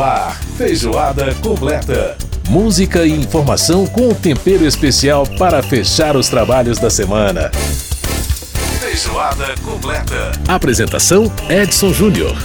Ar, feijoada completa. Música e informação com tempero especial para fechar os trabalhos da semana. Feijoada completa. Apresentação Edson Júnior.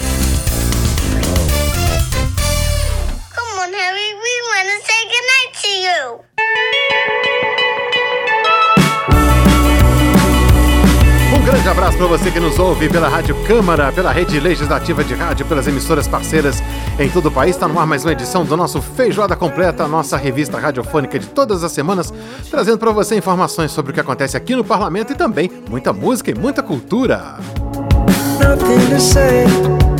Abraço para você que nos ouve pela Rádio Câmara, pela rede legislativa de rádio, pelas emissoras parceiras em todo o país. Está no ar mais uma edição do nosso Feijoada Completa, a nossa revista radiofônica de todas as semanas, trazendo para você informações sobre o que acontece aqui no parlamento e também muita música e muita cultura. Nothing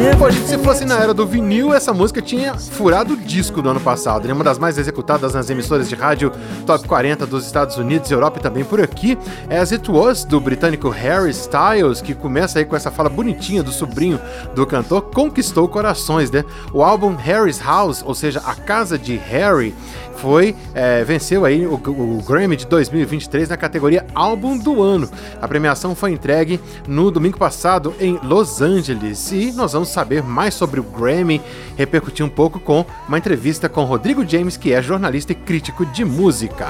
say. Hoje, se fosse na era do vinil, essa música tinha furado o disco do ano passado. É uma das mais executadas nas emissoras de rádio top 40 dos Estados Unidos, Europa e também por aqui. É As It Was, do britânico Harry Styles, que começa aí com essa fala bonitinha do sobrinho do cantor, conquistou corações, né? O álbum Harry's House, ou seja, a casa de Harry, foi é, venceu aí o, o, Grammy de 2023 na categoria Álbum do Ano. A premiação foi entregue no domingo passado em Los Angeles e nós vamos saber mais sobre o Grammy, repercutir um pouco com uma entrevista com Rodrigo James, que é jornalista e crítico de música.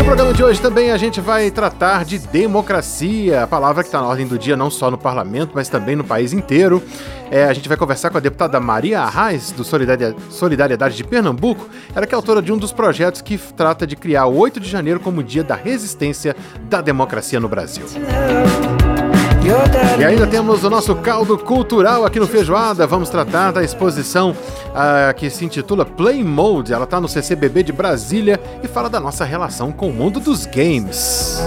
No programa de hoje também a gente vai tratar de democracia, a palavra que está na ordem do dia não só no parlamento, mas também no país inteiro. É, a gente vai conversar com a deputada Maria Arraes, do Solidariedade de Pernambuco, ela que é autora de um dos projetos que trata de criar o 8 de janeiro como dia da resistência da democracia no Brasil. E ainda temos o nosso caldo cultural aqui no Feijoada. Vamos tratar da exposição uh, que se intitula Play Mode. Ela está no CCBB de Brasília e fala da nossa relação com o mundo dos games.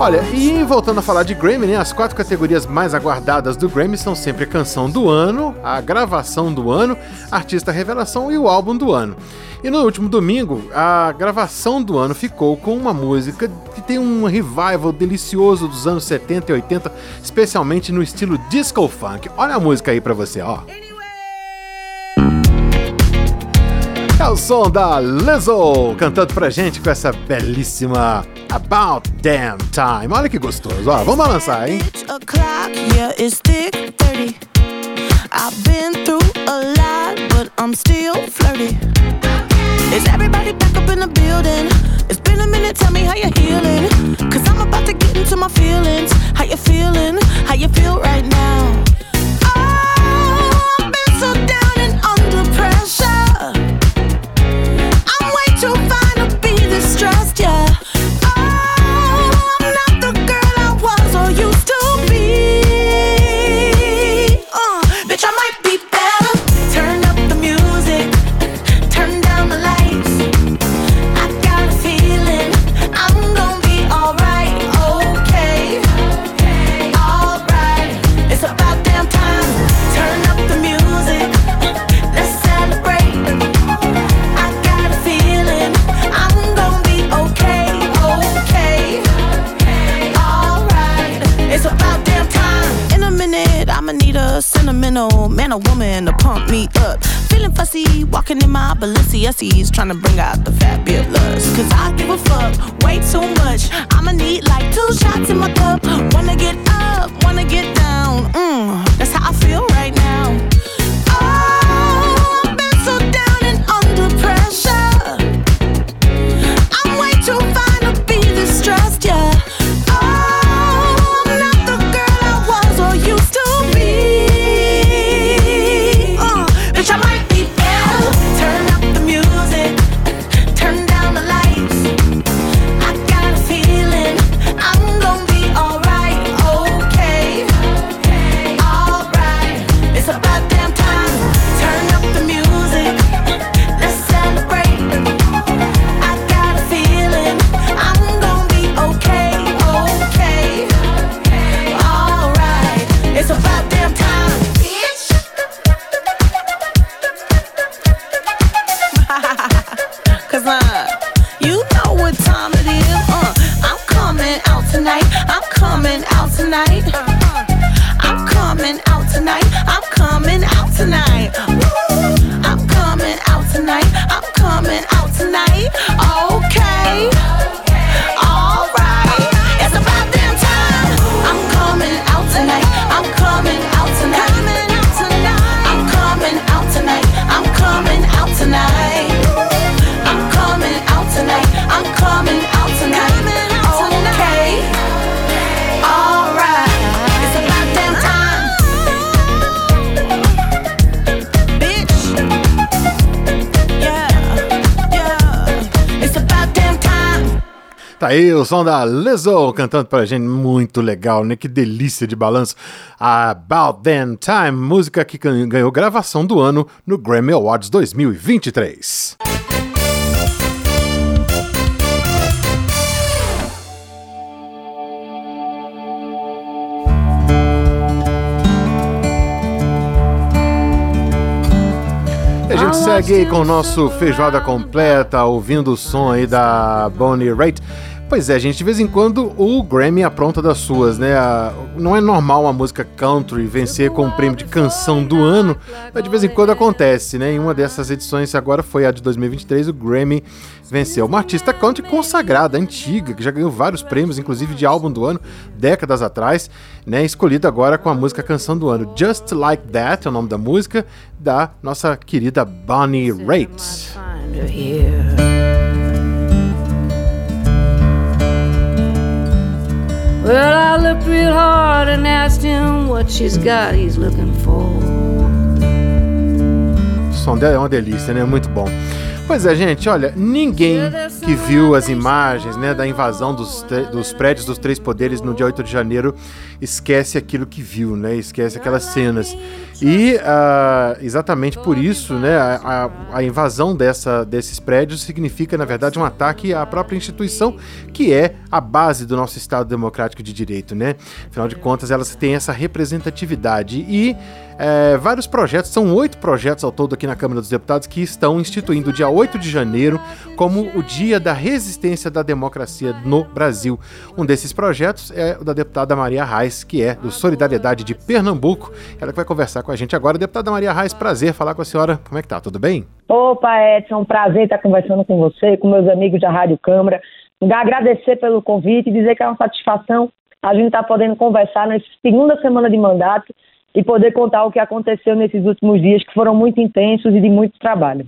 Olha, e voltando a falar de Grammy, né? As quatro categorias mais aguardadas do Grammy são sempre a canção do ano, a gravação do ano, artista revelação e o álbum do ano. E no último domingo, a gravação do ano ficou com uma música que tem um revival delicioso dos anos 70 e 80, especialmente no estilo disco funk. Olha a música aí para você, ó. É o som da Lizzo cantando pra gente com essa belíssima About Damn Time. Olha que gostoso, ó. Vamos balançar, hein? I've been through a lot, but I'm still flirty. Is everybody back up in the building? It's been a minute, tell me how you're healing. Cause I'm about to get into my feelings. How you feeling? How you feel right now? Way too much. I'ma need like two shots in my cup. O som da Lizzo cantando pra gente, muito legal, né? Que delícia de balanço. About Then Time, música que ganhou gravação do ano no Grammy Awards 2023. A gente segue aí com o nosso feijoada completa, ouvindo o som aí da Bonnie Raitt. Pois é, gente, de vez em quando o Grammy apronta das suas, né? Não é normal uma música country vencer com o prêmio de canção do ano, mas de vez em quando acontece, né? Em uma dessas edições, agora foi a de 2023, o Grammy venceu. Uma artista country consagrada, antiga, que já ganhou vários prêmios, inclusive de álbum do ano, décadas atrás, né? Escolhida agora com a música canção do ano. Just Like That é o nome da música, da nossa querida Bonnie Raitt. Well, I looked real hard and asked him what she's got he's looking for. O som dela é uma delícia? Muito bom. Pois é, gente, olha, ninguém que viu as imagens né, da invasão dos, dos prédios dos três poderes no dia 8 de janeiro esquece aquilo que viu, né? Esquece aquelas cenas. E uh, exatamente por isso, né, a, a, invasão dessa, desses prédios significa, na verdade, um ataque à própria instituição, que é a base do nosso Estado democrático de direito, né? Afinal de contas, elas têm essa representatividade. E é, vários projetos, são oito projetos ao todo aqui na Câmara dos Deputados que estão instituindo o dia 8 de janeiro como o Dia da Resistência da Democracia no Brasil. Um desses projetos é o da deputada Maria Reis, que é do Solidariedade de Pernambuco. Ela que vai conversar com a gente agora. Deputada Maria Reis, prazer falar com a senhora. Como é que tá? Tudo bem? Opa, Edson, prazer estar conversando com você, com meus amigos da Rádio Câmara. Agradecer pelo convite e dizer que é uma satisfação a gente estar tá podendo conversar nessa segunda semana de mandato e poder contar o que aconteceu nesses últimos dias, que foram muito intensos e de muito trabalho.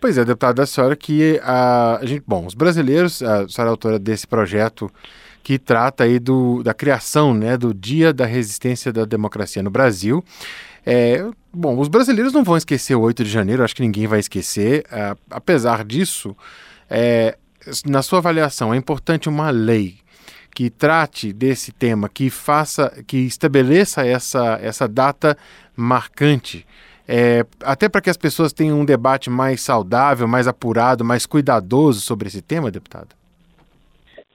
Pois é, deputada, a senhora que a, a gente, bom, os brasileiros, a senhora é autora desse projeto que trata aí do, da criação, né, do Dia da Resistência da Democracia no Brasil. É, bom, os brasileiros não vão esquecer o 8 de janeiro, acho que ninguém vai esquecer. É, apesar disso, é, na sua avaliação, é importante uma lei que trate desse tema, que faça, que estabeleça essa, essa data marcante, é, até para que as pessoas tenham um debate mais saudável, mais apurado, mais cuidadoso sobre esse tema, deputada?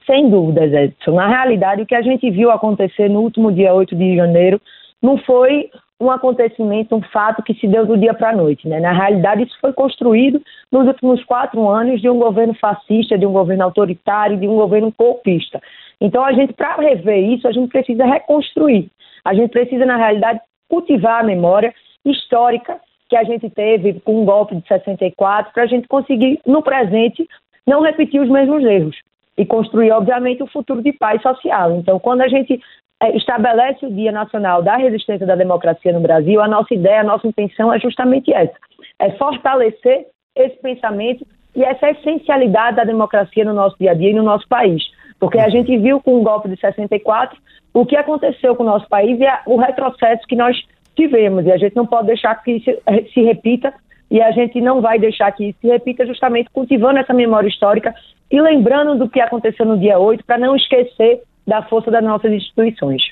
Sem dúvidas, Edson. Na realidade, o que a gente viu acontecer no último dia 8 de janeiro não foi um acontecimento, um fato que se deu do dia para a noite. Né? Na realidade, isso foi construído nos últimos quatro anos de um governo fascista, de um governo autoritário, de um governo golpista. Então, a gente, para rever isso, a gente precisa reconstruir. A gente precisa, na realidade, cultivar a memória histórica que a gente teve com o golpe de 64, para a gente conseguir, no presente, não repetir os mesmos erros e construir, obviamente, um futuro de paz social. Então, quando a gente é, estabelece o Dia Nacional da Resistência da Democracia no Brasil, a nossa ideia, a nossa intenção é justamente essa: é fortalecer esse pensamento e essa essencialidade da democracia no nosso dia a dia e no nosso país. Porque a gente viu com o golpe de 64 o que aconteceu com o nosso país e o retrocesso que nós tivemos. E a gente não pode deixar que isso se repita e a gente não vai deixar que isso se repita justamente cultivando essa memória histórica e lembrando do que aconteceu no dia 8 para não esquecer da força das nossas instituições.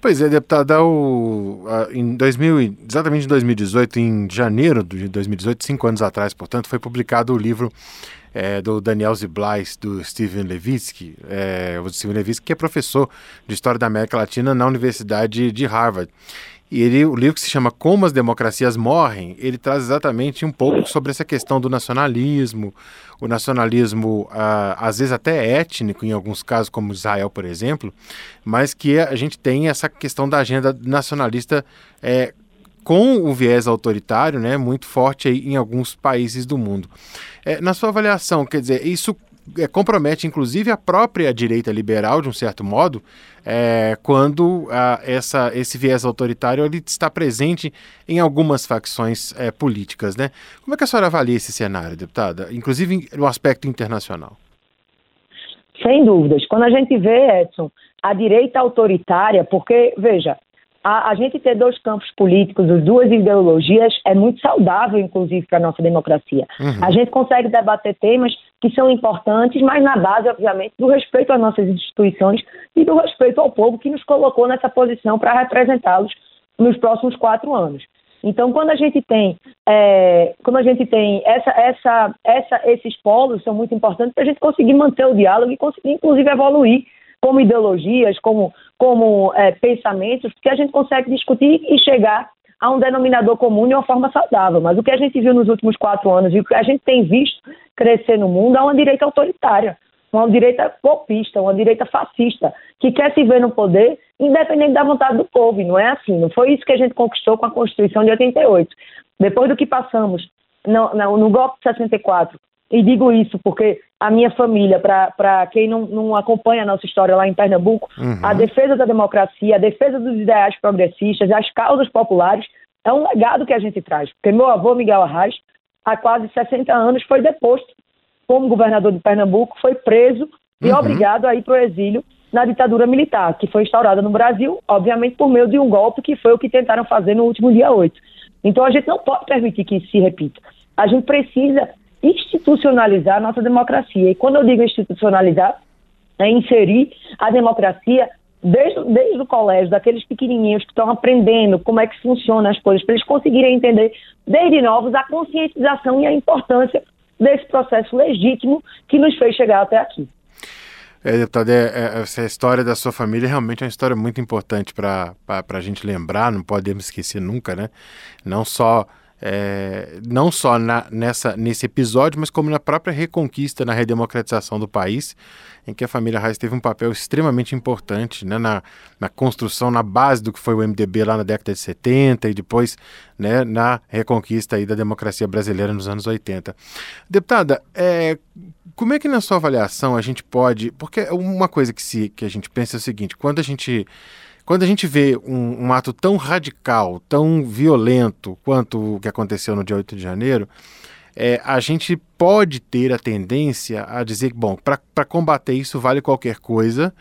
Pois é, deputada, o, em 2000, exatamente em 2018, em janeiro de 2018, cinco anos atrás, portanto, foi publicado o livro é, do Daniel Ziblais, do Steven Levitsky, é, o Steven Levitsky que é professor de História da América Latina na Universidade de Harvard. E ele, o livro que se chama Como as Democracias Morrem, ele traz exatamente um pouco sobre essa questão do nacionalismo, o nacionalismo ah, às vezes até étnico, em alguns casos, como Israel, por exemplo, mas que a gente tem essa questão da agenda nacionalista é, com o viés autoritário, né, muito forte aí em alguns países do mundo. É, na sua avaliação, quer dizer, isso é, compromete inclusive a própria direita liberal, de um certo modo, é, quando a, essa, esse viés autoritário ele está presente em algumas facções é, políticas. Né? Como é que a senhora avalia esse cenário, deputada, inclusive no aspecto internacional? Sem dúvidas. Quando a gente vê, Edson, a direita autoritária, porque, veja, a, a, gente ter dois campos políticos, as duas ideologias, é muito saudável, inclusive, para a nossa democracia. Uhum. A gente consegue debater temas que são importantes, mas na base, obviamente, do respeito às nossas instituições e do respeito ao povo que nos colocou nessa posição para representá-los nos próximos quatro anos. Então, quando a gente tem, é, quando a gente tem essa, essa, essa, esses polos são muito importantes para a gente conseguir manter o diálogo e conseguir, inclusive, evoluir como ideologias, como, como é, pensamentos, porque a gente consegue discutir e chegar a um denominador comum de uma forma saudável. Mas o que a gente viu nos últimos quatro anos e o que a gente tem visto crescer no mundo é uma direita autoritária, uma direita golpista, uma direita fascista, que quer se ver no poder independente da vontade do povo. E não é assim. Não foi isso que a gente conquistou com a Constituição de 88. Depois do que passamos no, no, no golpe de 64, e digo isso porque a minha família, para quem não, não, acompanha a nossa história lá em Pernambuco, uhum. a defesa da democracia, a defesa dos ideais progressistas, as causas populares, é um legado que a gente traz. Porque meu avô, Miguel Arraes, há quase 60 anos, foi deposto como governador de Pernambuco, foi preso e uhum. obrigado a ir para o exílio na ditadura militar, que foi instaurada no Brasil, obviamente por meio de um golpe que foi o que tentaram fazer no último dia 8. Então a gente não pode permitir que isso se repita. A gente precisa institucionalizar a nossa democracia. E quando eu digo institucionalizar, é inserir a democracia desde, desde o colégio, daqueles pequenininhos que estão aprendendo como é que funcionam as coisas, para eles conseguirem entender desde novos a conscientização e a importância desse processo legítimo que nos fez chegar até aqui. É, deputado, é, é, essa história da sua família realmente é uma história muito importante para a gente lembrar, não podemos esquecer nunca, né? Não só é, não só na, nessa, nesse episódio, mas como na própria reconquista, na redemocratização do país, em que a família Reis teve um papel extremamente importante né, na, na construção, na base do que foi o MDB lá na década de 70 e depois né, na reconquista aí da democracia brasileira nos anos 80. Deputada, é, como é que na sua avaliação a gente pode. Porque uma coisa que, se, que a gente pensa é o seguinte: quando a gente quando a gente vê um, um, ato tão radical, tão violento quanto o que aconteceu no dia 8 de janeiro, é, a gente pode ter a tendência a dizer que, bom, para combater isso vale qualquer coisa,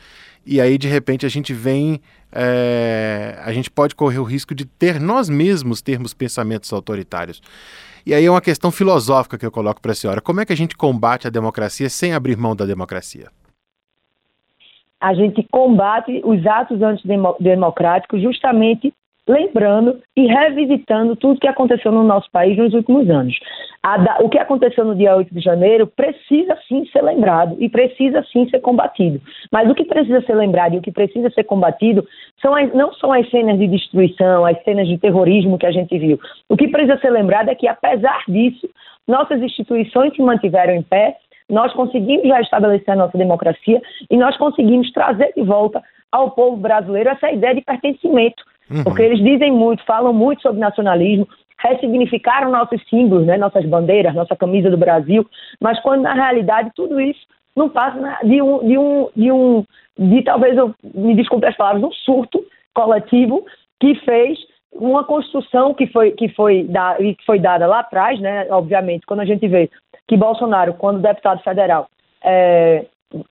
e aí de repente a gente vem. É, a gente pode correr o risco de ter nós mesmos termos pensamentos autoritários. E aí é uma questão filosófica que eu coloco para a senhora. Como é que a gente combate a democracia sem abrir mão da democracia? A gente combate os atos antidemocráticos justamente lembrando e revisitando tudo que aconteceu no nosso país nos últimos anos. o que aconteceu no dia 8 de janeiro precisa sim ser lembrado e precisa sim ser combatido. Mas o que precisa ser lembrado e o que precisa ser combatido são as, não são as cenas de destruição, as cenas de terrorismo que a gente viu. O que precisa ser lembrado é que, apesar disso, nossas instituições se mantiveram em pé nós conseguimos já estabelecer a nossa democracia e nós conseguimos trazer de volta ao povo brasileiro essa ideia de pertencimento. Uhum. Porque eles dizem muito, falam muito sobre nacionalismo, ressignificaram nossos símbolos, né, nossas bandeiras, nossa camisa do Brasil, mas quando na realidade tudo isso não passa de um, de um, de um, de talvez eu me desculpe as palavras, um surto coletivo que fez uma construção que foi, que foi, da, que foi dada lá atrás, né? Obviamente, quando a gente vê que Bolsonaro, quando deputado federal, é,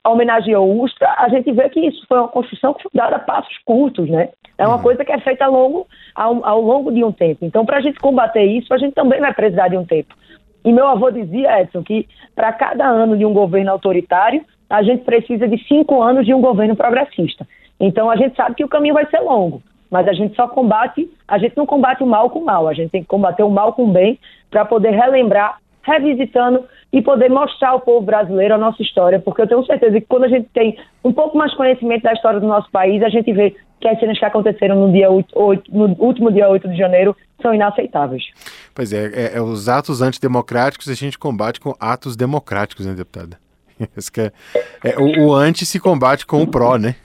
homenageou o Ustra, a gente vê que isso foi uma construção que foi dada a passos curtos, né? É uma uhum. coisa que é feita ao longo, ao, ao longo de um tempo. Então, para a gente combater isso, a gente também vai precisar de um tempo. E meu avô dizia, Edson, que para cada ano de um governo autoritário, a gente precisa de cinco anos de um governo progressista. Então, a gente sabe que o caminho vai ser longo. Mas a gente só combate, a gente não combate o mal com o mal, a gente tem que combater o mal com o bem para poder relembrar, revisitando e poder mostrar ao povo brasileiro a nossa história, porque eu tenho certeza que quando a gente tem um pouco mais conhecimento da história do nosso país, a gente vê que as cenas que aconteceram no dia 8, 8 no último dia 8 de janeiro são inaceitáveis. Pois é, é, é, os atos antidemocráticos a gente combate com atos democráticos, né, deputada? É, é, o, o anti se combate com o pró, né?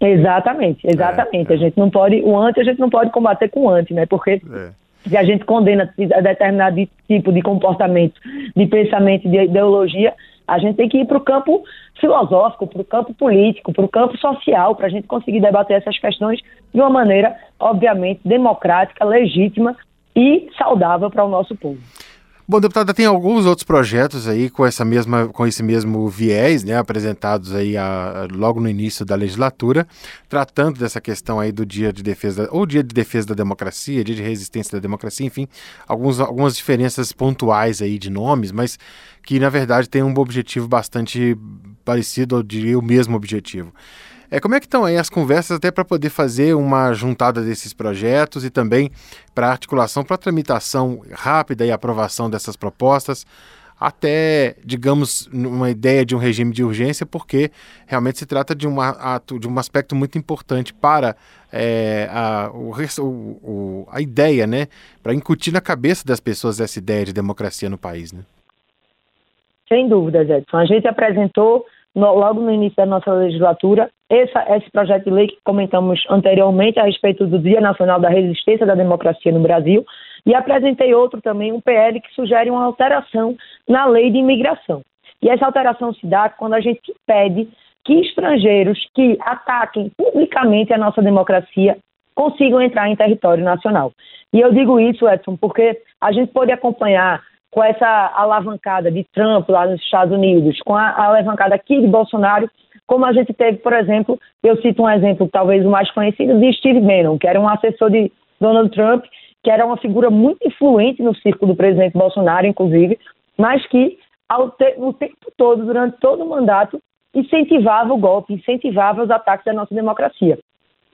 Exatamente, exatamente. É, é. A gente não pode, o anti a gente não pode combater com o anti, né? Porque é. Se a gente condena determinado tipo de comportamento, de pensamento, de ideologia, a gente tem que ir para o campo filosófico, para o campo político, para o campo social, para a gente conseguir debater essas questões de uma maneira, obviamente, democrática, legítima e saudável para o nosso povo. Bom, deputada, tem alguns outros projetos aí com essa mesma, com esse mesmo viés, né, apresentados aí a, logo no início da legislatura, tratando dessa questão aí do dia de defesa, ou dia de defesa da democracia, dia de resistência da democracia, enfim, alguns, algumas diferenças pontuais aí de nomes, mas que na verdade tem um objetivo bastante parecido, eu diria o mesmo objetivo. É, como é que estão aí as conversas até para poder fazer uma juntada desses projetos e também para articulação, para tramitação rápida e aprovação dessas propostas, até, digamos, uma ideia de um regime de urgência, porque realmente se trata de, uma, de um aspecto muito importante para é, a, o, o, a ideia, né, para incutir na cabeça das pessoas essa ideia de democracia no país, né? Sem dúvida, Edson. A gente apresentou no, logo no início da nossa legislatura, essa, esse projeto de lei que comentamos anteriormente a respeito do Dia Nacional da Resistência da Democracia no Brasil, e apresentei outro também, um PL que sugere uma alteração na lei de imigração. E essa alteração se dá quando a gente pede que estrangeiros que ataquem publicamente a nossa democracia consigam entrar em território nacional. E eu digo isso, Edson, porque a gente pode acompanhar com essa alavancada de Trump lá nos Estados Unidos, com a, alavancada aqui de Bolsonaro, como a gente teve, por exemplo, eu cito um exemplo talvez o mais conhecido de Steve Bannon, que era um assessor de Donald Trump, que era uma figura muito influente no círculo do presidente Bolsonaro, inclusive, mas que ao te, o tempo todo, durante todo o mandato, incentivava o golpe, incentivava os ataques à nossa democracia.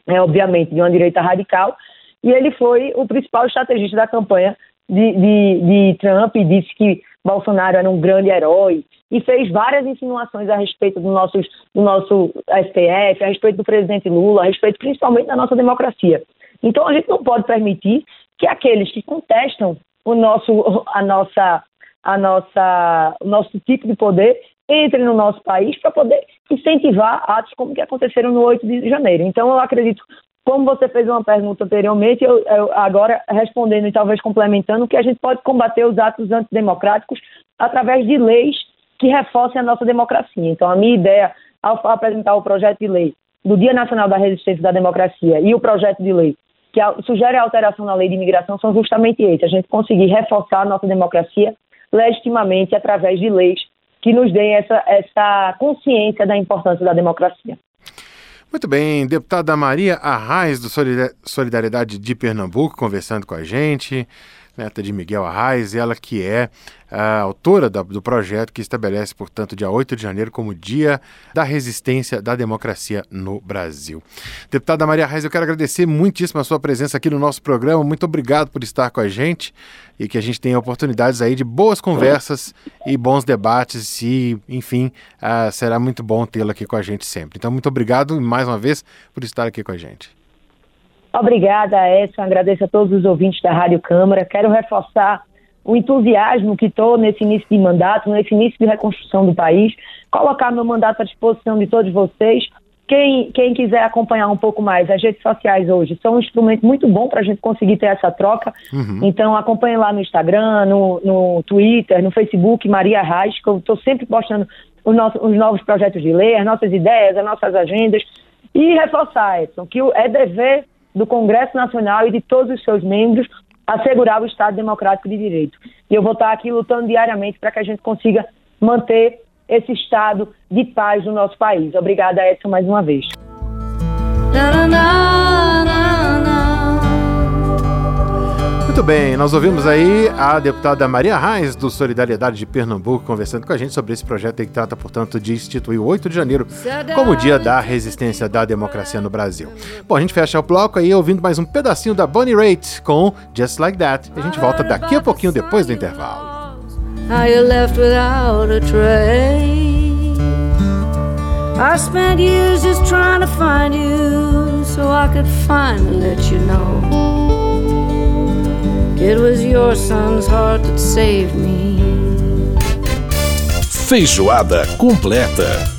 É, obviamente, de uma direita radical, e ele foi o principal estrategista da campanha de, de, de Trump disse que Bolsonaro era um grande herói e fez várias insinuações a respeito do nosso, do nosso STF, a respeito do presidente Lula, a respeito principalmente da nossa democracia. Então a gente não pode permitir que aqueles que contestam o nosso, a nossa, a nossa, o nosso tipo de poder entrem no nosso país para poder incentivar atos como que aconteceram no 8 de janeiro. Então eu acredito como você fez uma pergunta anteriormente, eu, eu, agora respondendo e talvez complementando, que a gente pode combater os atos antidemocráticos através de leis que reforcem a nossa democracia. Então, a minha ideia, ao apresentar o projeto de lei do Dia Nacional da Resistência da Democracia e o projeto de lei que sugere a alteração na lei de imigração, são justamente esses: a gente conseguir reforçar a nossa democracia legitimamente através de leis que nos deem essa, essa consciência da importância da democracia. Muito bem, deputada Maria Arraes, do Solidariedade de Pernambuco, conversando com a gente neta de Miguel Arraes, ela que é a autora do projeto que estabelece, portanto, dia 8 de janeiro como Dia da Resistência da Democracia no Brasil. Deputada Maria Arraes, eu quero agradecer muitíssimo a sua presença aqui no nosso programa. Muito obrigado por estar com a gente e que a gente tenha oportunidades aí de boas conversas e bons debates e, enfim, uh, será muito bom tê-la aqui com a gente sempre. Então, muito obrigado mais uma vez por estar aqui com a gente. Obrigada, Edson. Agradeço a todos os ouvintes da Rádio Câmara. Quero reforçar o entusiasmo que estou nesse início de mandato, nesse início de reconstrução do país, colocar meu mandato à disposição de todos vocês. Quem, quem quiser acompanhar um pouco mais, as redes sociais hoje são um instrumento muito bom para a gente conseguir ter essa troca. Uhum. Então, acompanhe lá no Instagram, no, no Twitter, no Facebook, Maria Reis, que eu estou sempre postando os, nossos, os novos projetos de lei, as nossas ideias, as nossas agendas. E reforçar, Edson, que é dever do Congresso Nacional e de todos os seus membros assegurar o Estado Democrático de Direito. E eu vou estar aqui lutando diariamente para que a gente consiga manter esse estado de paz no nosso país. Obrigada, Edson, mais uma vez. Muito bem, nós ouvimos aí a deputada Maria Reis, do Solidariedade de Pernambuco, conversando com a gente sobre esse projeto que trata, portanto, de instituir o 8 de janeiro como dia da resistência da democracia no Brasil. Bom, a gente fecha o bloco aí ouvindo mais um pedacinho da Bonnie Raitt com Just Like That. A gente volta daqui a pouquinho depois do intervalo. I spent years just trying to find you so I could finally let you know. It was your son's heart that saved me. Feijoada completa.